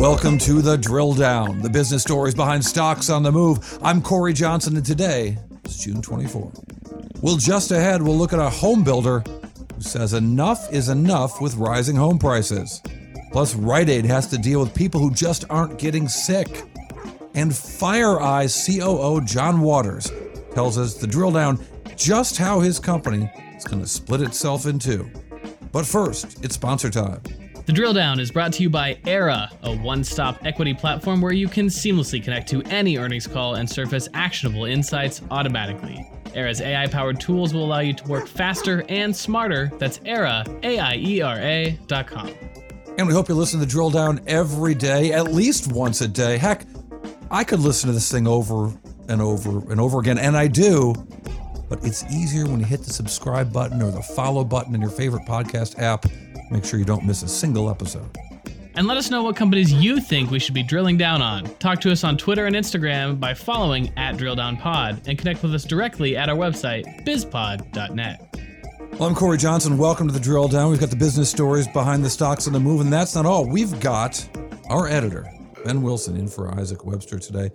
Welcome to the Drill Down, the business stories behind stocks on the move. I'm Cory Johnson, and today is June 24. Well, just ahead, we'll look at a home builder who says enough is enough with rising home prices. Plus, Rite Aid has to deal with people who just aren't getting sick. And FireEye's COO John Watters tells us the drill down just how his company is going to split itself in two. But first, it's sponsor time. The drill down is brought to you by Aiera, a one stop equity platform where you can seamlessly connect to any earnings call and surface actionable insights automatically. Aiera's AI powered tools will allow you to work faster and smarter. That's Aiera, A I E R A dot com. And we hope you listen to the drill down every day, at least once a day. Heck, I could listen to this thing over and over and over again, and I do. But it's easier when you hit the subscribe button or the follow button in your favorite podcast app. Make sure you don't miss a single episode. And let us know what companies you think we should be drilling down on. Talk to us on Twitter and Instagram by following at DrillDownPod and connect with us directly at our website, bizpod.net. Well, I'm Cory Johnson. Welcome to the Drill Down. We've got the business stories behind the stocks on the move, and that's not all. We've got our editor, Ben Wilson, in for Isaac Webster today.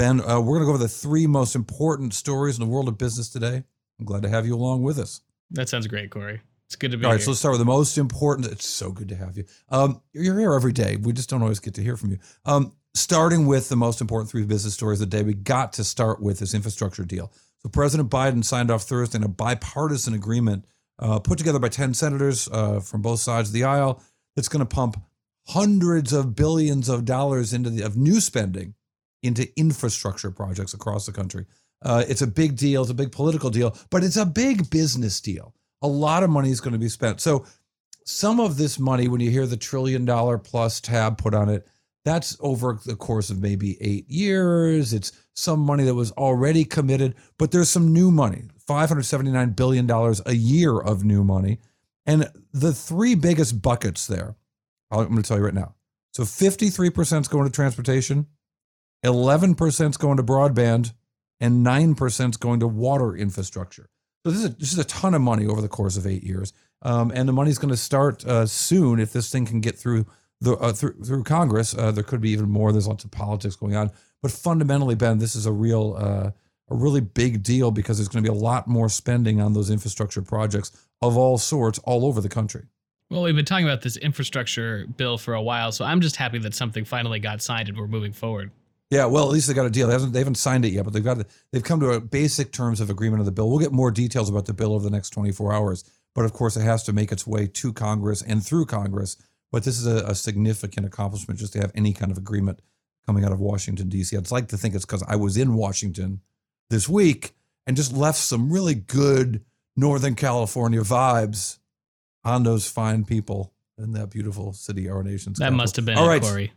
Ben, uh, we're going to go over the three most important stories in the world of business today. I'm glad to have you along with us. That sounds great, Cory. It's good to be here. All right, here. so let's start with the most important. It's so good to have you. Um, you're here every day. We just don't always get to hear from you. Um, starting with the most important three business stories of the day, we got to start with this infrastructure deal. So President Biden signed off Thursday in a bipartisan agreement uh, put together by 10 senators uh, from both sides of the aisle that's going to pump hundreds of billions of dollars into the, of new spending into infrastructure projects across the country. Uh, it's a big deal. It's a big political deal, but it's a big business deal. A lot of money is going to be spent. So, some of this money, when you hear the trillion dollar plus tab put on it, that's over the course of maybe eight years. It's some money that was already committed, but there's some new money $579 billion a year of new money. And the three biggest buckets there, I'm going to tell you right now. So 53% is going to transportation, 11% is going to broadband, and 9% is going to water infrastructure. So this is, a, this is a ton of money over the course of eight years. Um, and the money's going to start uh, soon if this thing can get through the uh, through, through Congress. Uh, there could be even more. There's lots of politics going on. But fundamentally, Ben, this is a real uh, a really big deal because there's going to be a lot more spending on those infrastructure projects of all sorts all over the country. Well, we've been talking about this infrastructure bill for a while, so I'm just happy that something finally got signed and we're moving forward. Yeah, well, at least they got a deal. They haven't, they haven't signed it yet, but they've got they've come to a basic terms of agreement of the bill. We'll get more details about the bill over the next 24 hours, but of course, it has to make its way to Congress and through Congress. But this is a, a significant accomplishment just to have any kind of agreement coming out of Washington D.C. I'd like to think it's because I was in Washington this week and just left some really good Northern California vibes on those fine people in that beautiful city, our nation's. That capital. must have been All it. Cory.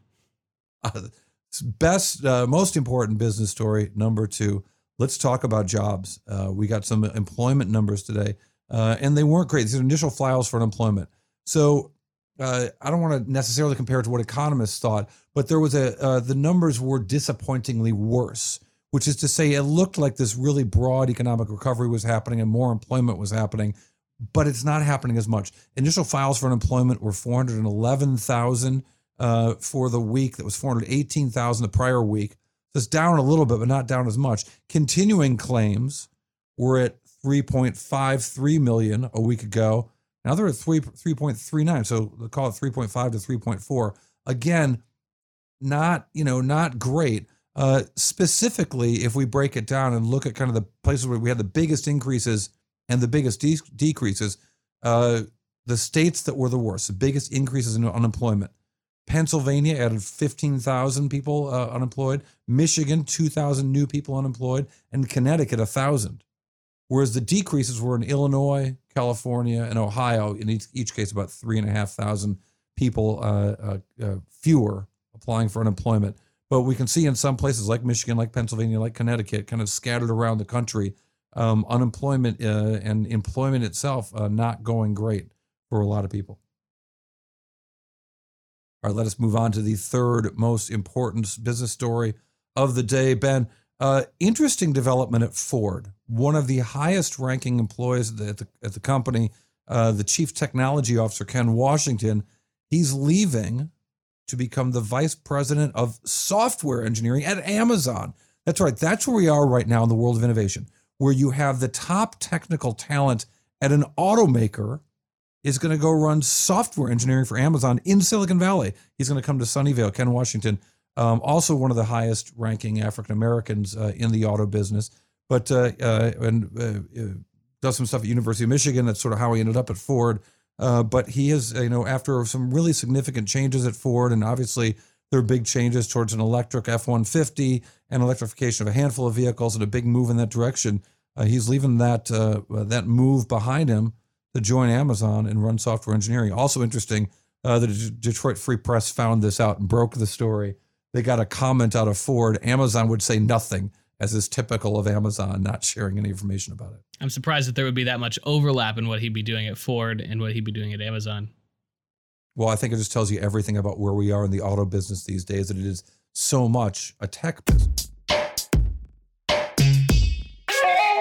Uh, best, uh, most important business story number two. Let's talk about jobs. Uh, we got some employment numbers today, uh, and they weren't great. These are initial files for unemployment. So uh, I don't want to necessarily compare it to what economists thought, but there was a uh, the numbers were disappointingly worse. Which is to say, it looked like this really broad economic recovery was happening and more employment was happening, but it's not happening as much. Initial files for unemployment were 411,000 uh, for the week. That was 418,000 the prior week. It's down a little bit, but not down as much. Continuing claims were at 3.53 million a week ago. Now they're at 3, 3.39. So they call it 3.5 to 3.4. Again, not, you know, not great. Uh, specifically, if we break it down and look at kind of the places where we had the biggest increases and the biggest de- decreases, uh, the states that were the worst, the biggest increases in unemployment. Pennsylvania added 15,000 people uh, unemployed, Michigan, 2,000 new people unemployed, and Connecticut, 1,000. Whereas the decreases were in Illinois, California, and Ohio, in each, each case, about 3,500 people uh, uh, uh, fewer applying for unemployment. But we can see in some places like Michigan, like Pennsylvania, like Connecticut, kind of scattered around the country, um, unemployment uh, and employment itself uh, not going great for a lot of people. All right, let us move on to the third most important business story of the day. Ben, uh, interesting development at Ford. One of the highest ranking employees at the, at the, company, uh, the chief technology officer, Ken Washington, he's leaving to become the vice president of software engineering at Amazon. That's right. That's where we are right now in the world of innovation, where you have the top technical talent at an automaker is going to go run software engineering for Amazon in Silicon Valley. He's going to come to Sunnyvale, Ken Washington, um, also one of the highest ranking African Americans uh, in the auto business, but uh, uh, and uh, uh, does some stuff at University of Michigan. That's sort of how he ended up at Ford. Uh, but he is, you know, after some really significant changes at Ford, and obviously there are big changes towards an electric F 150 and electrification of a handful of vehicles and a big move in that direction. he's leaving that that move behind him to join Amazon and run software engineering. Also interesting, uh, the D- Detroit Free Press found this out and broke the story. They got a comment out of Ford. Amazon would say nothing, as is typical of Amazon, not sharing any information about it. I'm surprised that there would be that much overlap in what he'd be doing at Ford and what he'd be doing at Amazon. Well, I think it just tells you everything about where we are in the auto business these days, that it is so much a tech business.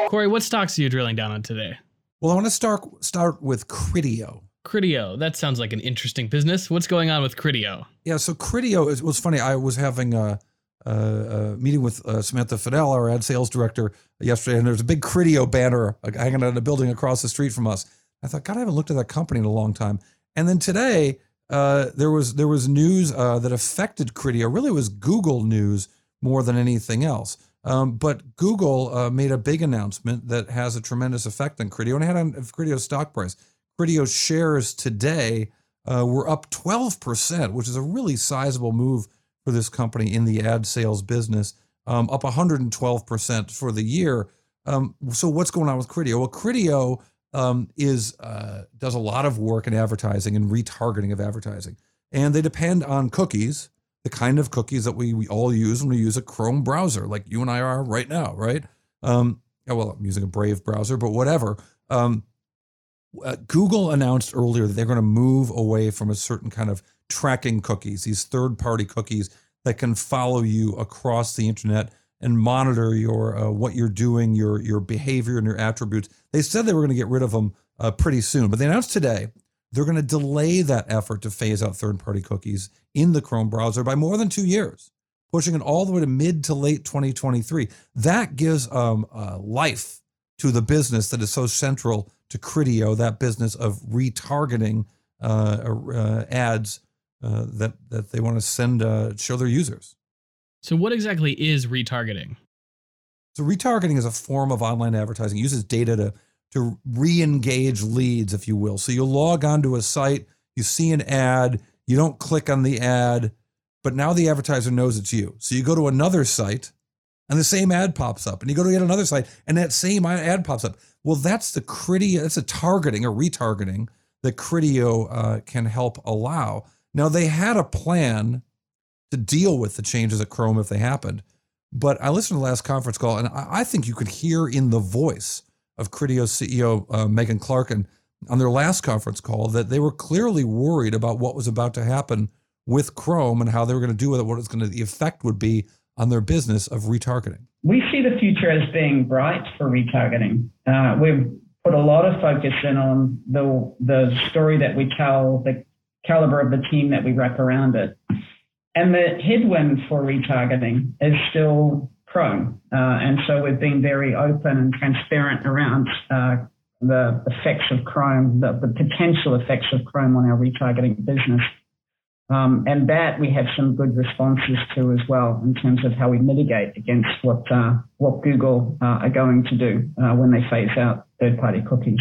Cory, what stocks are you drilling down on today? Well, I want to start start with Criteo. Criteo, That sounds like an interesting business. What's going on with Criteo? Yeah, so Criteo is was funny. I was having a, a, a meeting with uh, Samantha Fidel, our ad sales director, yesterday, and there's a big Criteo banner hanging out in a building across the street from us. I thought, God, I haven't looked at that company in a long time. And then today, uh, there was there was news uh, that affected Criteo. Really, was Google news more than anything else. Um, but Google uh, made a big announcement that has a tremendous effect on Criteo and had on Criteo's stock price. Criteo shares today uh, were up 12%, which is a really sizable move for this company in the ad sales business, um, up 112% for the year. Um, so what's going on with Criteo? Well, Criteo um, is uh, does a lot of work in advertising and retargeting of advertising, and they depend on cookies the kind of cookies that we, we all use when we use a Chrome browser, like you and I are right now, right? Um, yeah, well, I'm using a Brave browser, but whatever. Um, uh, Google announced earlier that they're going to move away from a certain kind of tracking cookies, these third party cookies that can follow you across the internet and monitor your uh, what you're doing, your your behavior and your attributes. They said they were going to get rid of them uh, pretty soon, but they announced today they're going to delay that effort to phase out third party cookies in the Chrome browser by more than two years, pushing it all the way to mid to late 2023. That gives um, uh, life to the business that is so central to Criteo, that business of retargeting uh, uh, ads uh, that, that they want to send, uh, show their users. So, what exactly is retargeting? So, retargeting is a form of online advertising. It uses data to to re-engage leads, if you will. So you log onto a site, you see an ad, you don't click on the ad, but now the advertiser knows it's you. So you go to another site and the same ad pops up. And you go to yet another site and that same ad pops up. Well, that's the Criteo, that's a targeting or retargeting that Criteo uh, can help allow. Now they had a plan to deal with the changes at Chrome if they happened. But I listened to the last conference call and I think you could hear in the voice of Criteo's CEO, uh, Megan Clarken on their last conference call that they were clearly worried about what was about to happen with Chrome and how they were going to do with it, what it's going to, the effect would be on their business of retargeting. We see the future as being bright for retargeting. Uh, we've put a lot of focus in on the the story that we tell, the caliber of the team that we wrap around it. And the headwind for retargeting is still Chrome. Uh, and so we've been very open and transparent around uh, the effects of Chrome, the, the, potential effects of Chrome on our retargeting business. Um, and that we have some good responses to as well in terms of how we mitigate against what uh, what Google uh, are going to do uh, when they phase out third-party cookies.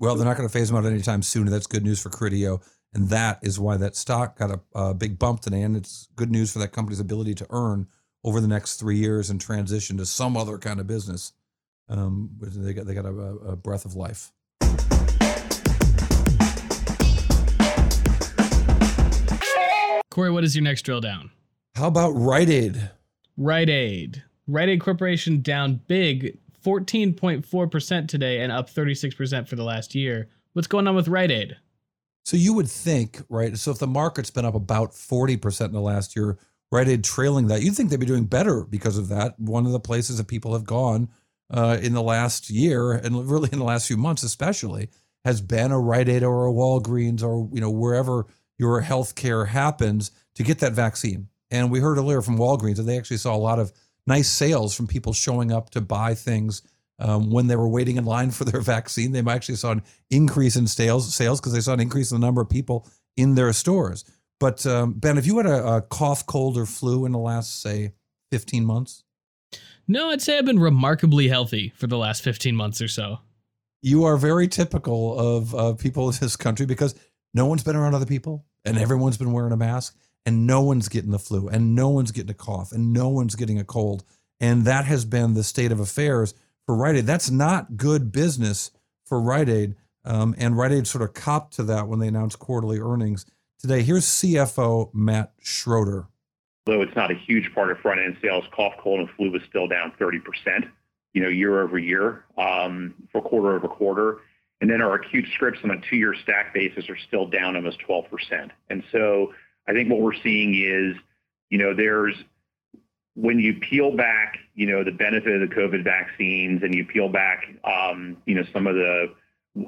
Well, they're not going to phase them out anytime soon. That's good news for Criteo, and that is why that stock got a, a big bump today. And it's good news for that company's ability to earn over the next three years and transition to some other kind of business. Um, they got they got a, a breath of life. Cory, what is your next drill down? How about Rite Aid? Rite Aid. Rite Aid Corporation down big, 14.4% today and up 36% for the last year. What's going on with Rite Aid? So you would think, right? So if the market's been up about 40% in the last year, Rite Aid trailing that. You'd think they'd be doing better because of that. One of the places that people have gone uh, in the last year and really in the last few months, especially, has been a Rite Aid or a Walgreens or you know wherever your health care happens to get that vaccine. And we heard earlier from Walgreens that they actually saw a lot of nice sales from people showing up to buy things um, when they were waiting in line for their vaccine. They actually saw an increase in sales sales because they saw an increase in the number of people in their stores. But um, Ben, if you had a, a cough, cold, or flu in the last say 15 months? No, I'd say I've been remarkably healthy for the last 15 months or so. You are very typical of uh, people in this country because no one's been around other people and everyone's been wearing a mask and no one's getting the flu and no one's getting a cough and no one's getting a cold. And that has been the state of affairs for Rite Aid. That's not good business for Rite Aid. Um, and Rite Aid sort of copped to that when they announced quarterly earnings today. Here's CFO Matt Schroeder. Though it's not a huge part of front end sales, cough, cold, and flu was still down 30%, you know, year over year um, for quarter over quarter. And then our acute scripts on a two year stack basis are still down almost 12%. And so I think what we're seeing is, you know, there's when you peel back, you know, the benefit of the COVID vaccines and you peel back, um, you know, some of the,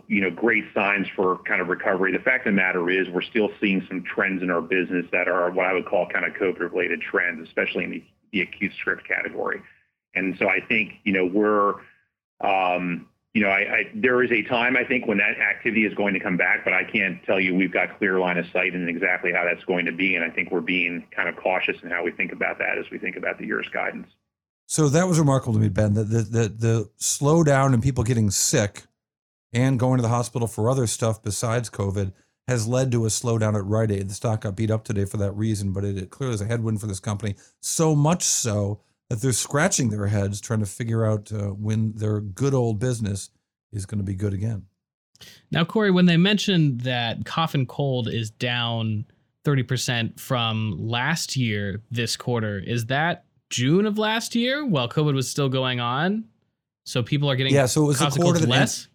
you know, great signs for kind of recovery. The fact of the matter is we're still seeing some trends in our business that are what I would call kind of COVID related trends, especially in the, the acute script category. And so I think, you know, we're, um, you know, I, I, there is a time I think when that activity is going to come back, but I can't tell you we've got clear line of sight and exactly how that's going to be. And I think we're being kind of cautious in how we think about that as we think about the year's guidance. So that was remarkable to me, Ben. The the the, the slowdown in people getting sick and going to the hospital for other stuff besides COVID has led to a slowdown at Rite Aid. The stock got beat up today for that reason, but it, it clearly is a headwind for this company. So much so that they're scratching their heads trying to figure out uh, when their good old business is going to be good again. Now, Cory, when they mentioned that cough and cold is down 30% from last year this quarter, is that June of last year while COVID was still going on? So people are getting yeah. So it was the quarter that less.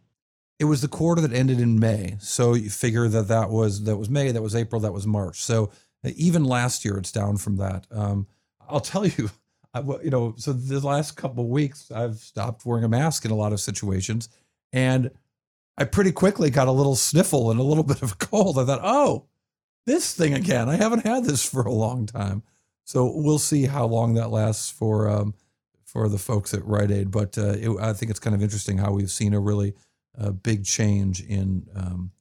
It was the quarter that ended in May. So you figure that that was that was May, that was April, that was March. So uh, even last year, it's down from that. Um, I'll tell you, I, you know, so the last couple of weeks, I've stopped wearing a mask in a lot of situations, and I pretty quickly got a little sniffle and a little bit of a cold. I thought, oh, this thing again. I haven't had this for a long time, so we'll see how long that lasts for um, for the folks at Rite Aid. But uh, it, I think it's kind of interesting how we've seen a really uh, big change in um,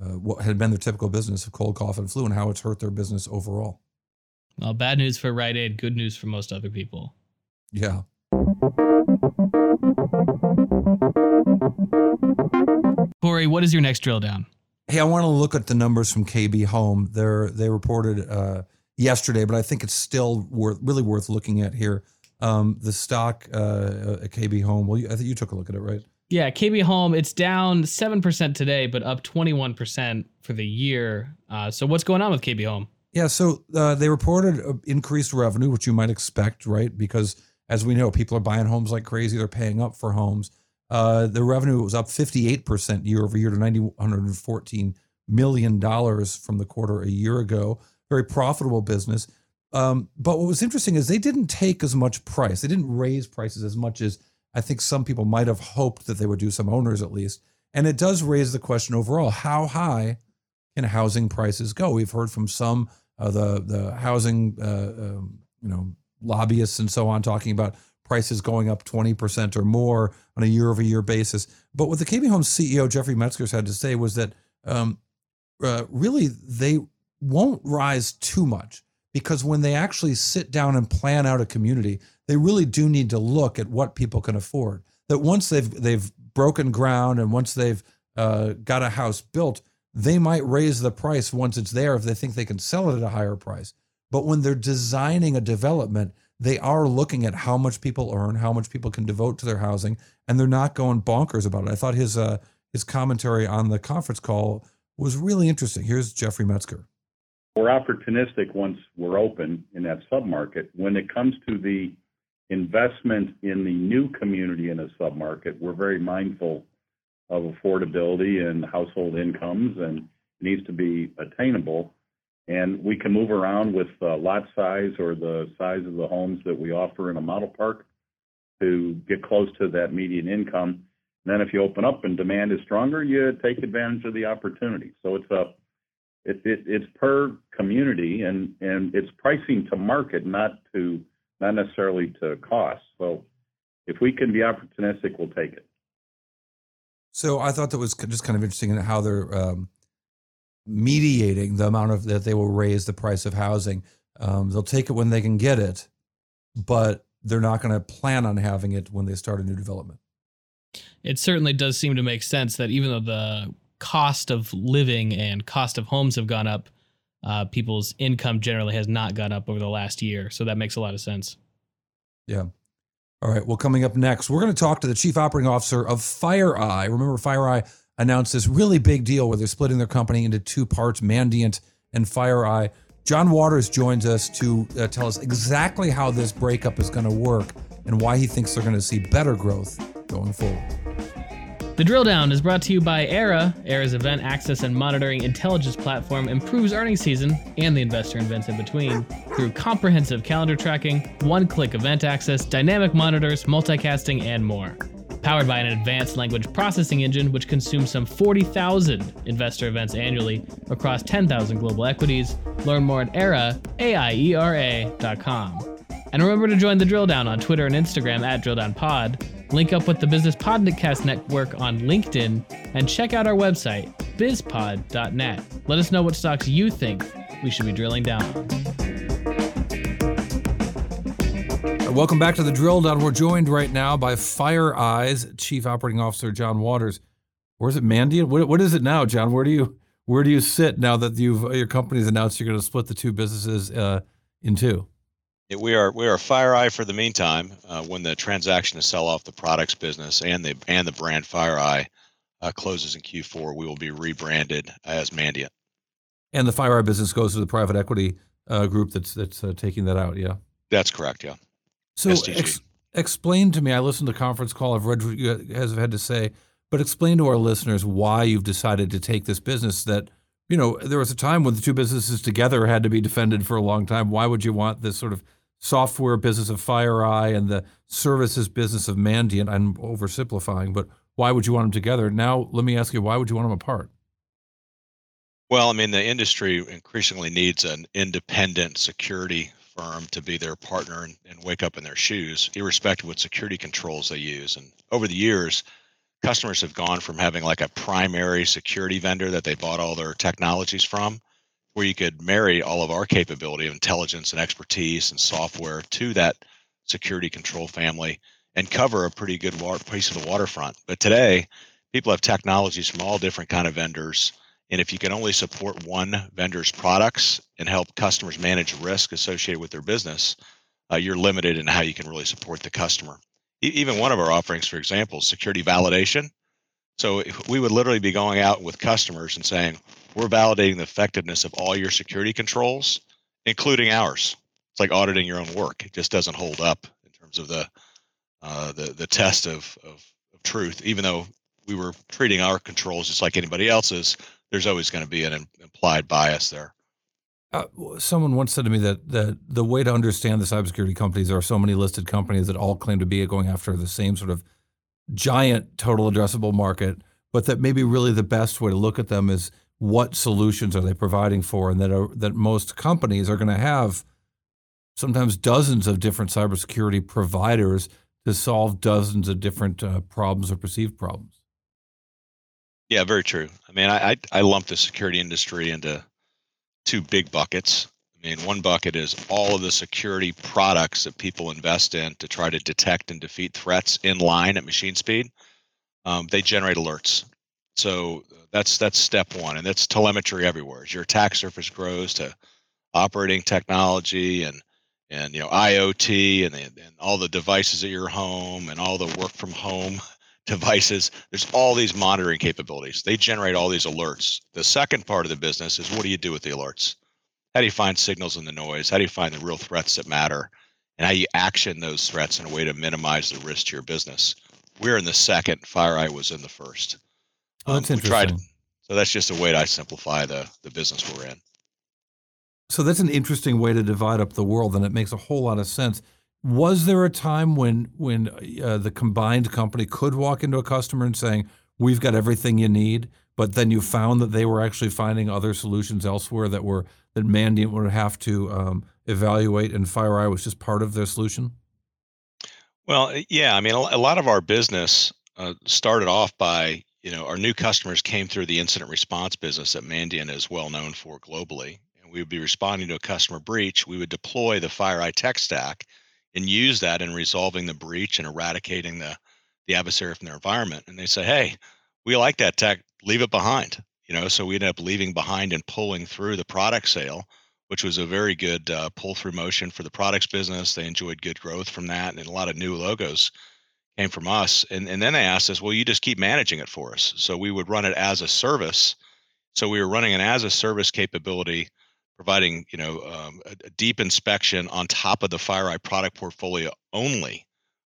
uh, what had been their typical business of cold, cough, and flu, and how it's hurt their business overall. Well, bad news for Rite Aid, good news for most other people. Yeah. Cory, what is your next drill down? Hey, I want to look at the numbers from KB Home. They're they reported uh, yesterday, but I think it's still worth really worth looking at here. Um, the stock uh, at KB Home. Well, you, I think you took a look at it, right? Yeah, KB Home. It's down seven percent today, but up twenty one percent for the year. Uh, so what's going on with KB Home? Yeah, so uh, they reported uh, increased revenue, which you might expect, right? Because as we know, people are buying homes like crazy. They're paying up for homes. Uh, the revenue was up 58% year over year to $914 million from the quarter a year ago. Very profitable business. Um, but what was interesting is they didn't take as much price. They didn't raise prices as much as I think some people might have hoped that they would do, some owners at least. And it does raise the question overall how high can housing prices go? We've heard from some uh, the the housing uh, um, you know lobbyists and so on talking about prices going up 20% or more on a year over year basis. But what the KB Homes CEO Jeffrey Mezger had to say was that um, uh, really they won't rise too much because when they actually sit down and plan out a community, they really do need to look at what people can afford. That once they've they've broken ground and once they've uh, got a house built, they might raise the price once it's there if they think they can sell it at a higher price. But when they're designing a development, they are looking at how much people earn, how much people can devote to their housing, and they're not going bonkers about it. I thought his uh, his commentary on the conference call was really interesting. Here's Jeffrey Mezger. We're opportunistic once we're open in that submarket. When it comes to the investment in the new community in a submarket, we're very mindful of affordability and household incomes, and it needs to be attainable. And we can move around with lot size or the size of the homes that we offer in a model park to get close to that median income. If you open up and demand is stronger, you take advantage of the opportunity. It's it, it, it's per community and, and it's pricing to market, not to not necessarily to cost. So if we can be opportunistic, we'll take it. So I thought that was just kind of interesting in how they're um, mediating the amount of that they will raise the price of housing. Um, they'll take it when they can get it, but they're not going to plan on having it when they start a new development. It certainly does seem to make sense that even though the cost of living and cost of homes have gone up, uh, people's income generally has not gone up over the last year. So that makes a lot of sense. Yeah. All right. Well, coming up next, we're going to talk to the chief operating officer of FireEye. Remember, FireEye announced this really big deal where they're splitting their company into two parts, Mandiant and FireEye. John Watters joins us to uh, tell us exactly how this breakup is going to work and why he thinks they're going to see better growth going forward. The drill down is brought to you by Aiera. Aiera's event access and monitoring intelligence platform improves earnings season and the investor events in between through comprehensive calendar tracking, one click event access, dynamic monitors, multicasting, and more. Powered by an advanced language processing engine which consumes some 40,000 investor events annually across 10,000 global equities. Learn more at Aiera, A-I-E-R-A.com. And remember to join the drill down on Twitter and Instagram at drilldownpod link up with the Business Podcast Network on LinkedIn, and check out our website, bizpod.net. Let us know what stocks you think we should be drilling down on. Welcome back to the drill down. We're joined right now by FireEye's Chief Operating Officer John Watters. Where's it, Mandy? What, what is it now, John? Where do you where do you sit now that you've your company's announced you're going to split the two businesses uh, in two? We are we are FireEye for the meantime. Uh, when the transaction to sell off the products business and the and the brand FireEye uh, closes in Q4, we will be rebranded as Mandiant. And the FireEye business goes to the private equity uh, group that's that's uh, taking that out. Yeah, that's correct. Yeah. So ex- explain to me. I listened to the conference call. I've read what you guys have had to say, but explain to our listeners why you've decided to take this business that. You know, there was a time when the two businesses together had to be defended for a long time. Why would you want this sort of software business of FireEye and the services business of Mandiant. I'm oversimplifying, but why would you want them together? Now, let me ask you, why would you want them apart? Well, I mean, the industry increasingly needs an independent security firm to be their partner and, and wake up in their shoes, irrespective of what security controls they use. And over the years, customers have gone from having like a primary security vendor that they bought all their technologies from where you could marry all of our capability of intelligence and expertise and software to that security control family and cover a pretty good water, piece of the waterfront. But today, people have technologies from all different kind of vendors. And if you can only support one vendor's products and help customers manage risk associated with their business, uh, you're limited in how you can really support the customer. Even one of our offerings, for example, security validation. So we would literally be going out with customers and saying, we're validating the effectiveness of all your security controls, including ours. It's like auditing your own work. It just doesn't hold up in terms of the uh, the the test of, of, of truth. Even though we were treating our controls just like anybody else's, there's always going to be an implied bias there. Uh, someone once said to me that, that the way to understand the cybersecurity companies are so many listed companies that all claim to be going after the same sort of giant total addressable market, but that maybe really the best way to look at them is what solutions are they providing for, and that are, that most companies are going to have sometimes dozens of different cybersecurity providers to solve dozens of different uh, problems or perceived problems. Yeah, very true. I mean, I, I, I lump the security industry into two big buckets. I mean, one bucket is all of the security products that people invest in to try to detect and defeat threats in line at machine speed. Um, they generate alerts. So that's that's step one, and that's telemetry everywhere. As your attack surface grows to operating technology and and you know IoT and and all the devices at your home and all the work from home devices. There's all these monitoring capabilities. They generate all these alerts. The second part of the business is what do you do with the alerts? How do you find signals in the noise? How do you find the real threats that matter? And how you action those threats in a way to minimize the risk to your business. We're in the second. FireEye was in the first. Oh, that's um, interesting. Tried, so that's just a way to simplify the the business we're in. So that's an interesting way to divide up the world, and it makes a whole lot of sense. Was there a time when when uh, the combined company could walk into a customer and saying, we've got everything you need, but then you found that they were actually finding other solutions elsewhere that were that Mandiant would have to um, evaluate, and FireEye was just part of their solution. Well, yeah, I mean, a lot of our business uh, started off by you know our new customers came through the incident response business that Mandiant is well known for globally, and we would be responding to a customer breach. We would deploy the FireEye tech stack and use that in resolving the breach and eradicating the the adversary from their environment. And they say, hey, we like that tech, leave it behind. You know, so we ended up leaving behind and pulling through the product sale, which was a very good uh, pull through motion for the products business. They enjoyed good growth from that, and a lot of new logos came from us. And and then they asked us, well, you just keep managing it for us. So we would run it as a service. So we were running an as a service capability, providing you know um, a, a deep inspection on top of the FireEye product portfolio only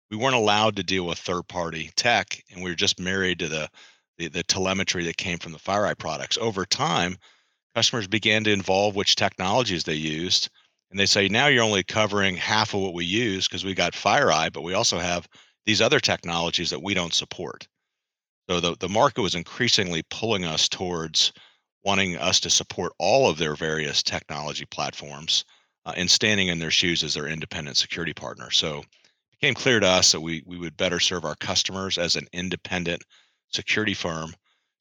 we weren't allowed to deal with third party tech and we were just married to the, the, the telemetry that came from the FireEye products. Over time, customers began to involve which technologies they used. And they say, now you're only covering half of what we use because we got FireEye, but we also have these other technologies that we don't support. So the, the market was increasingly pulling us towards wanting us to support all of their various technology platforms uh, and standing in their shoes as their independent security partner. So it became clear to us that we, we would better serve our customers as an independent security firm,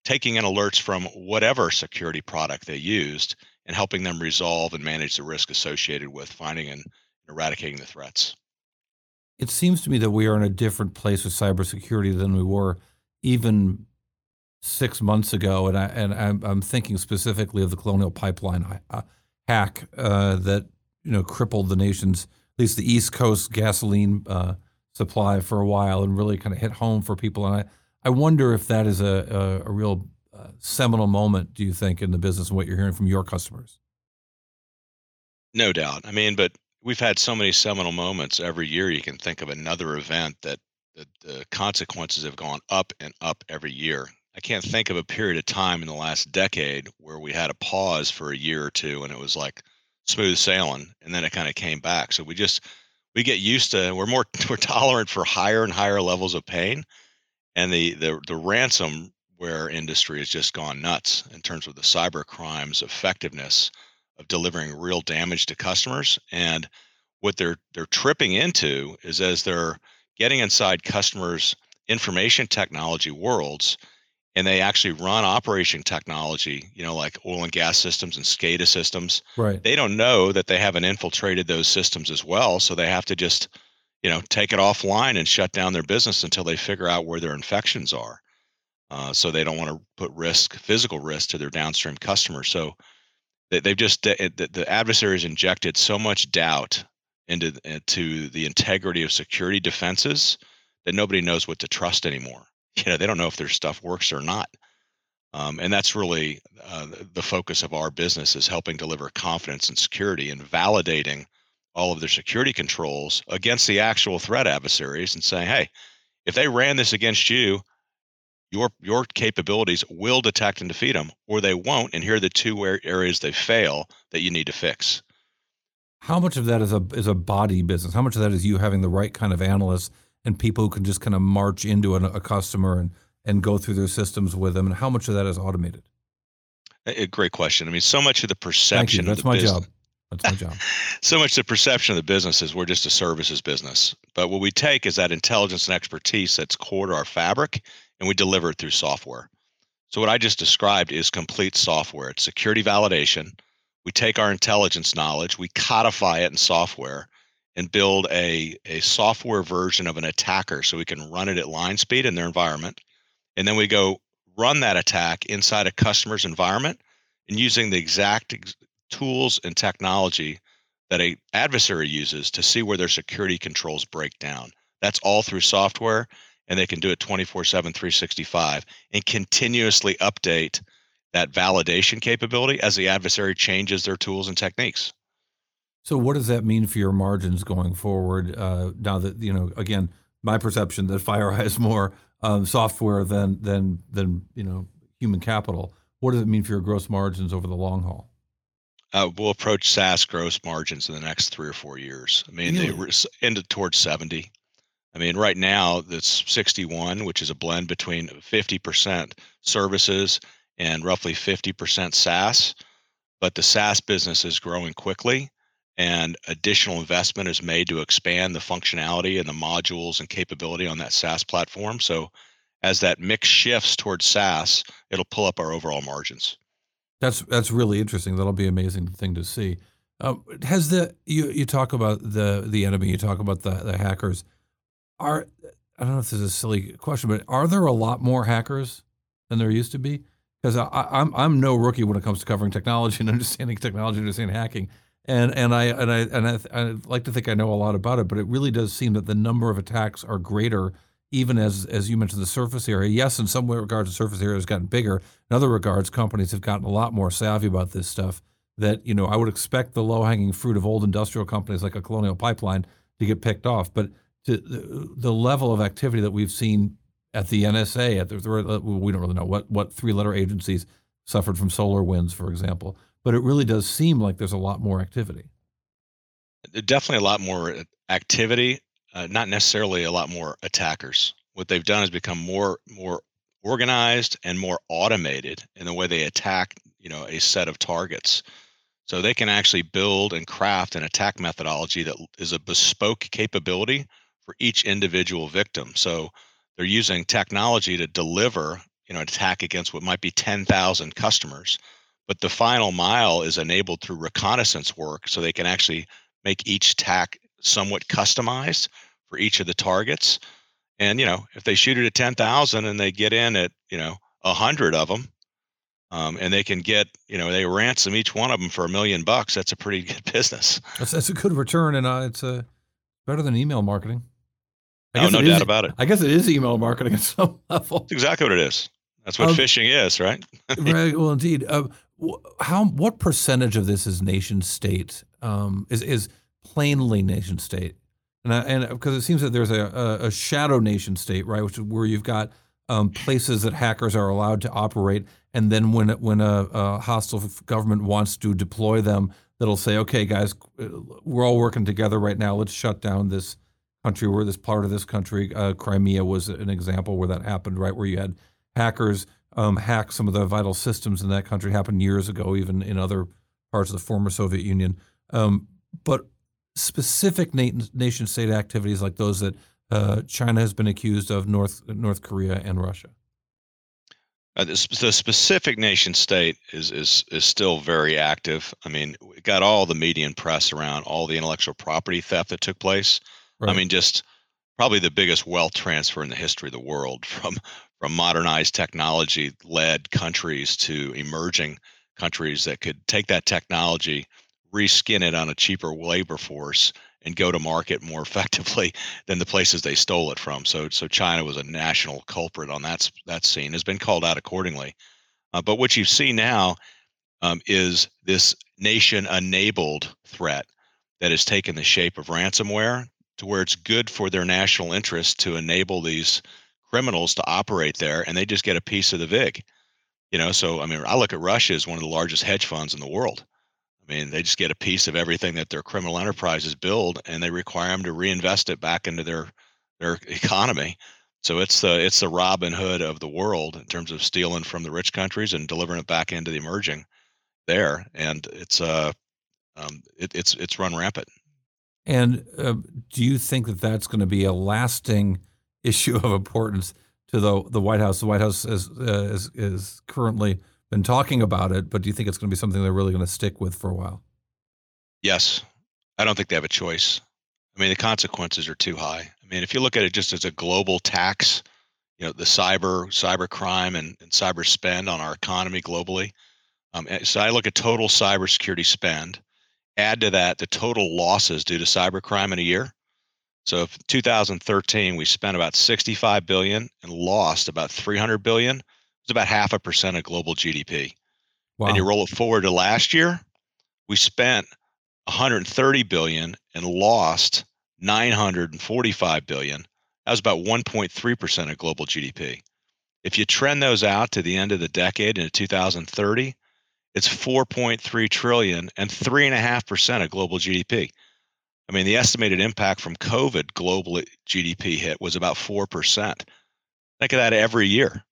taking in alerts from whatever security product they used and helping them resolve and manage the risk associated with finding and eradicating the threats. It seems to me that we are in a different place with cybersecurity than we were even six months ago, and I and I'm, I'm thinking specifically of the Colonial Pipeline uh, hack uh, that you know crippled the nation's at least the East Coast gasoline uh, supply for a while and really kind of hit home for people. And I, I wonder if that is a, a, a real uh, seminal moment, do you think, in the business and what you're hearing from your customers? No doubt. I mean, but we've had so many seminal moments every year. You can think of another event that, that the consequences have gone up and up every year. I can't think of a period of time in the last decade where we had a pause for a year or two and it was like, smooth sailing and then it kind of came back. So we just we get used to we're more we're tolerant for higher and higher levels of pain and the the, the ransomware industry has just gone nuts in terms of the cyber crimes effectiveness of delivering real damage to customers and what they're they're tripping into is as they're getting inside customers information technology worlds and they actually run operation technology, you know, like oil and gas systems and SCADA systems. Right. They don't know that they haven't infiltrated those systems as well, so they have to just, you know, take it offline and shut down their business until they figure out where their infections are. Uh, so they don't want to put risk, physical risk, to their downstream customers. So they, they've just the, the adversaries injected so much doubt into into the integrity of security defenses that nobody knows what to trust anymore you know they don't know if their stuff works or not. Um, and that's really uh, the focus of our business is helping deliver confidence and security and validating all of their security controls against the actual threat adversaries and saying hey if they ran this against you your your capabilities will detect and defeat them or they won't and here are the two areas they fail that you need to fix. How much of that is a is a body business? How much of that is you having the right kind of analysts and people who can just kind of march into a, a customer and and go through their systems with them, and how much of that is automated? A great question. I mean, so much of the perception That's of my business, job. That's my job. so much the perception of the business is we're just a services business. But what we take is that intelligence and expertise that's core to our fabric, and we deliver it through software. So what I just described is complete software. It's security validation. We take our intelligence knowledge, we codify it in software, and build a, a software version of an attacker so we can run it at line speed in their environment. And then we go run that attack inside a customer's environment and using the exact ex- tools and technology that a adversary uses to see where their security controls break down. That's all through software and they can do it 24/7 365 and continuously update that validation capability as the adversary changes their tools and techniques. So what does that mean for your margins going forward? Uh, now that you know, again, my perception that FireEye is more um, software than than than you know human capital. What does it mean for your gross margins over the long haul? Uh, we'll approach SaaS gross margins in the next three or four years. I mean, really? they were ended towards seventy. I mean, right now that's 61, which is a blend between 50% services and roughly 50% SaaS. But the SaaS business is growing quickly, and additional investment is made to expand the functionality and the modules and capability on that SaaS platform. So, as that mix shifts towards SaaS, it'll pull up our overall margins. That's that's really interesting. That'll be an amazing thing to see. Um, has the you you talk about the the enemy, you talk about the the hackers. Are I don't know if this is a silly question, but are there a lot more hackers than there used to be? Because I'm I'm no rookie when it comes to covering technology and understanding technology, understanding hacking, and and I and I and I, I like to think I know a lot about it, but it really does seem that the number of attacks are greater even as as you mentioned the surface area. Yes in some regards the surface area has gotten bigger. In other regards companies have gotten a lot more savvy about this stuff that you know i would expect the low hanging fruit of old industrial companies like a colonial pipeline to get picked off. But to the, the level of activity that we've seen at the nsa at the we don't really know what what three letter agencies suffered from SolarWinds, for example but it really does seem like there's a lot more activity definitely a lot more activity uh, not necessarily a lot more attackers. What they've done is become more more organized and more automated in the way they attack, you know, a set of targets. So they can actually build and craft an attack methodology that is a bespoke capability for each individual victim. So they're using technology to deliver, you know, an attack against what might be 10,000 customers. But the final mile is enabled through reconnaissance work so they can actually make each tack somewhat customized for each of the targets. And you know, if they shoot it at ten thousand and they get in at you know a hundred of them, um, and they can get you know they ransom each one of them for a million bucks, that's a pretty good business. That's, that's a good return, and uh, it's uh, better than email marketing. I oh, no doubt about it. I guess it is email marketing at some level. That's exactly what it is. That's what um, phishing is, right? right. Well, indeed. Uh, how what percentage of this is nation state? Um, is is plainly nation state? And and because it seems that there's a, a, shadow nation state, right, which is where you've got um, places that hackers are allowed to operate, and then when when a, a, hostile government wants to deploy them, that'll say, okay, guys, we're all working together right now. Let's shut down this country. Where this part of this country, uh, Crimea was an example where that happened, right, where you had hackers um, hack some of the vital systems in that country. Happened years ago, even in other parts of the former Soviet Union. Um, but specific nation state activities like those that uh, China has been accused of, North North Korea and Russia? Uh, the, the, specific nation state is is is still very active. I mean, we got all the media and press around all the intellectual property theft that took place. Right. I mean, just probably the biggest wealth transfer in the history of the world from from modernized technology led countries to emerging countries that could take that technology reskin it on a cheaper labor force and go to market more effectively than the places they stole it from. So, so China was a national culprit on that that scene. Has been called out accordingly. Uh, but what you see now um, is this nation-enabled threat that has taken the shape of ransomware, to where it's good for their national interest to enable these criminals to operate there, and they just get a piece of the vig. You know, so I mean, I look at Russia as one of the largest hedge funds in the world I mean, they just get a piece of everything that their criminal enterprises build, and they require them to reinvest it back into their their economy. So it's the it's the Robin Hood of the world in terms of stealing from the rich countries and delivering it back into the emerging there, and it's uh um, it, it's it's run rampant. And uh, do you think that that's going to be a lasting issue of importance to the the White House? The White House is uh, is, is currently been talking about it, but do you think it's going to be something they're really going to stick with for a while? Yes. I don't think they have a choice. I mean, the consequences are too high. I mean, if you look at it just as a global tax, you know, the cyber cyber crime and, and cyber spend on our economy globally. Um, eh, so I look at total cybersecurity spend. Add to that the total losses due to cybercrime in a year. So, if 2013 we spent about 65 billion and lost about 300 billion it's about half a percent of global GDP. Wow. And you roll it forward to last year, we spent 130 billion and lost 945 billion. That was about 1.3% of global GDP. If you trend those out to the end of the decade into 2030, it's 4.3 trillion and 3.5% of global GDP. I mean, the estimated impact from COVID global GDP hit was about 4%. Think of that every year.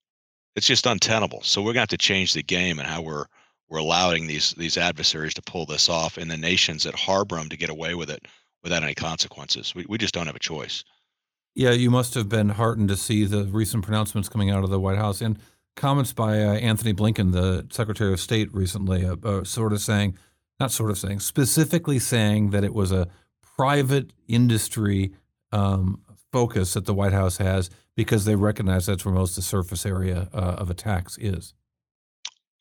It's just untenable. So we're going to have to change the game and how we're we're allowing these these adversaries to pull this off and the nations that harbor them to get away with it without any consequences. We, we just don't have a choice. Yeah, you must have been heartened to see the recent pronouncements coming out of the White House and comments by uh, Antony Blinken, the Secretary of State, recently, uh, uh, sort of saying, not sort of saying, specifically saying that it was a private industry um, focus that the White House has because they recognize that's where most of the surface area uh, of attacks is.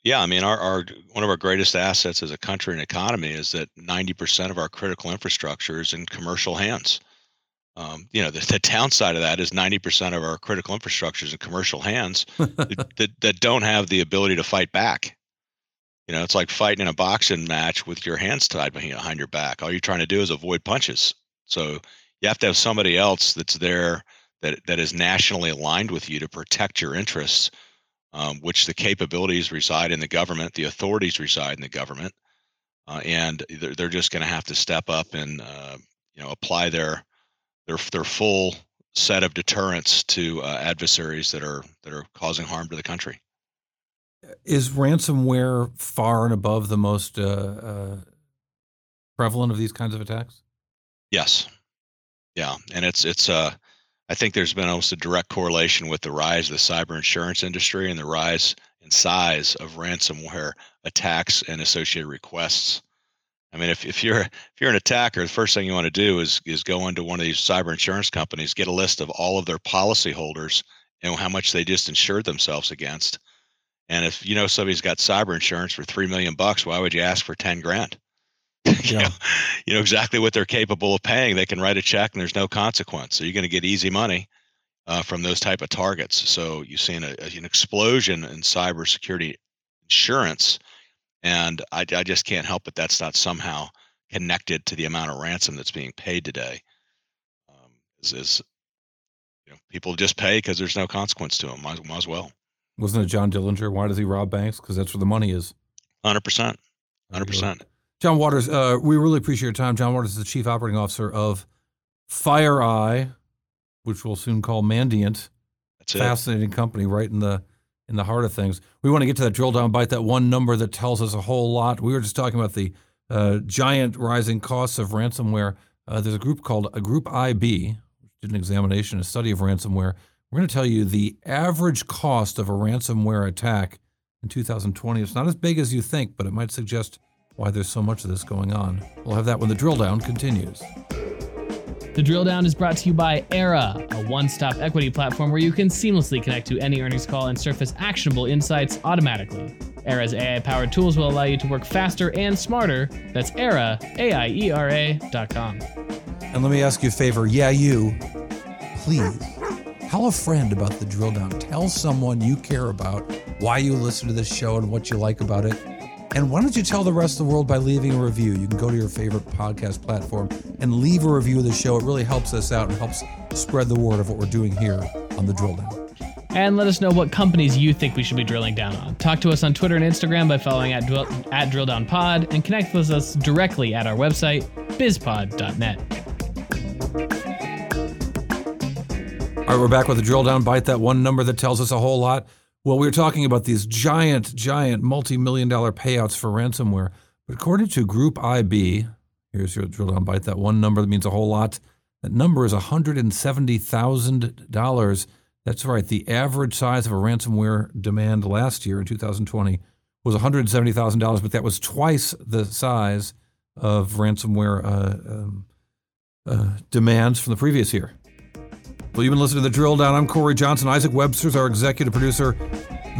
Yeah, I mean, our, our one of our greatest assets as a country and economy is that 90% of our critical infrastructure is in commercial hands. Um, you know, the, the downside of that is 90% of our critical infrastructure is in commercial hands that, that, that don't have the ability to fight back. You know, it's like fighting in a boxing match with your hands tied behind your back. All you're trying to do is avoid punches. So you have to have somebody else that's there that that is nationally aligned with you to protect your interests, um, which the capabilities reside in the government, the authorities reside in the government, uh, and they're, they're just going to have to step up and uh, you know apply their their their full set of deterrents to uh, adversaries that are that are causing harm to the country. Is ransomware far and above the most uh, uh, prevalent of these kinds of attacks? Yes, yeah, and it's it's uh, I think there's been almost a direct correlation with the rise of the cyber insurance industry and the rise in size of ransomware attacks and associated requests. I mean, if, if you're if you're an attacker, the first thing you want to do is is go into one of these cyber insurance companies, get a list of all of their policyholders and how much they just insured themselves against. And if you know somebody's got cyber insurance for three million bucks, why would you ask for ten grand? you, Yeah. know, you know exactly what they're capable of paying. They can write a check and there's no consequence. So you're going to get easy money uh, from those type of targets. So you've seen a, an explosion in cybersecurity insurance and I, I just can't help but that's not somehow connected to the amount of ransom that's being paid today. Um, is, is you know people just pay because there's no consequence to them. Might, might as well. Wasn't it John Dillinger? Why does he rob banks? Because that's where the money is. Hundred percent. 100%. John Watters, uh, we really appreciate your time. John Watters is the Chief Operating Officer of FireEye, which we'll soon call Mandiant. That's it. Fascinating company, right in the in the heart of things. We want to get to that drill down bite, that one number that tells us a whole lot. We were just talking about the uh, giant rising costs of ransomware. Uh, there's a group called a Group IB, which did an examination, a study of ransomware. We're going to tell you the average cost of a ransomware attack in 2020. It's not as big as you think, but it might suggest why there's so much of this going on. We'll have that when the drill down continues. The drill down is brought to you by Aiera, a one stop equity platform where you can seamlessly connect to any earnings call and surface actionable insights automatically. Aiera's AI powered tools will allow you to work faster and smarter. That's Aiera, A I E R A dot com. And let me ask you a favor. Yeah, you. Please tell a friend about the drill down. Tell someone you care about why you listen to this show and what you like about it. And why don't you tell the rest of the world by leaving a review? You can go to your favorite podcast platform and leave a review of the show. It really helps us out and helps spread the word of what we're doing here on the drill down. And let us know what companies you think we should be drilling down on. Talk to us on Twitter and Instagram by following at, drill, at DrillDownPod and connect with us directly at our website, bizpod.net. All right, we're back with the drill down bite, that one number that tells us a whole lot. Well, we were talking about these giant, giant multi million dollar payouts for ransomware. But according to Group IB, here's your drill down bite, that one number that means a whole lot. That number is $170,000. That's right. The average size of a ransomware demand last year in 2020 was $170,000, but that was twice the size of ransomware uh, um, uh, demands from the previous year. Well, you've been listening to The Drill Down. I'm Cory Johnson. Isaac Webster's our executive producer.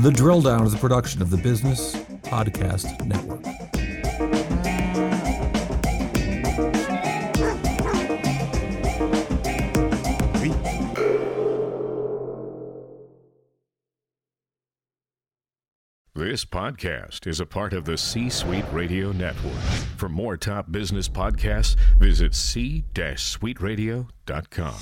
The Drill Down is a production of the Business Podcast Network. This podcast is a part of the C Suite Radio Network. For more top business podcasts, visit c-suiteradio.com.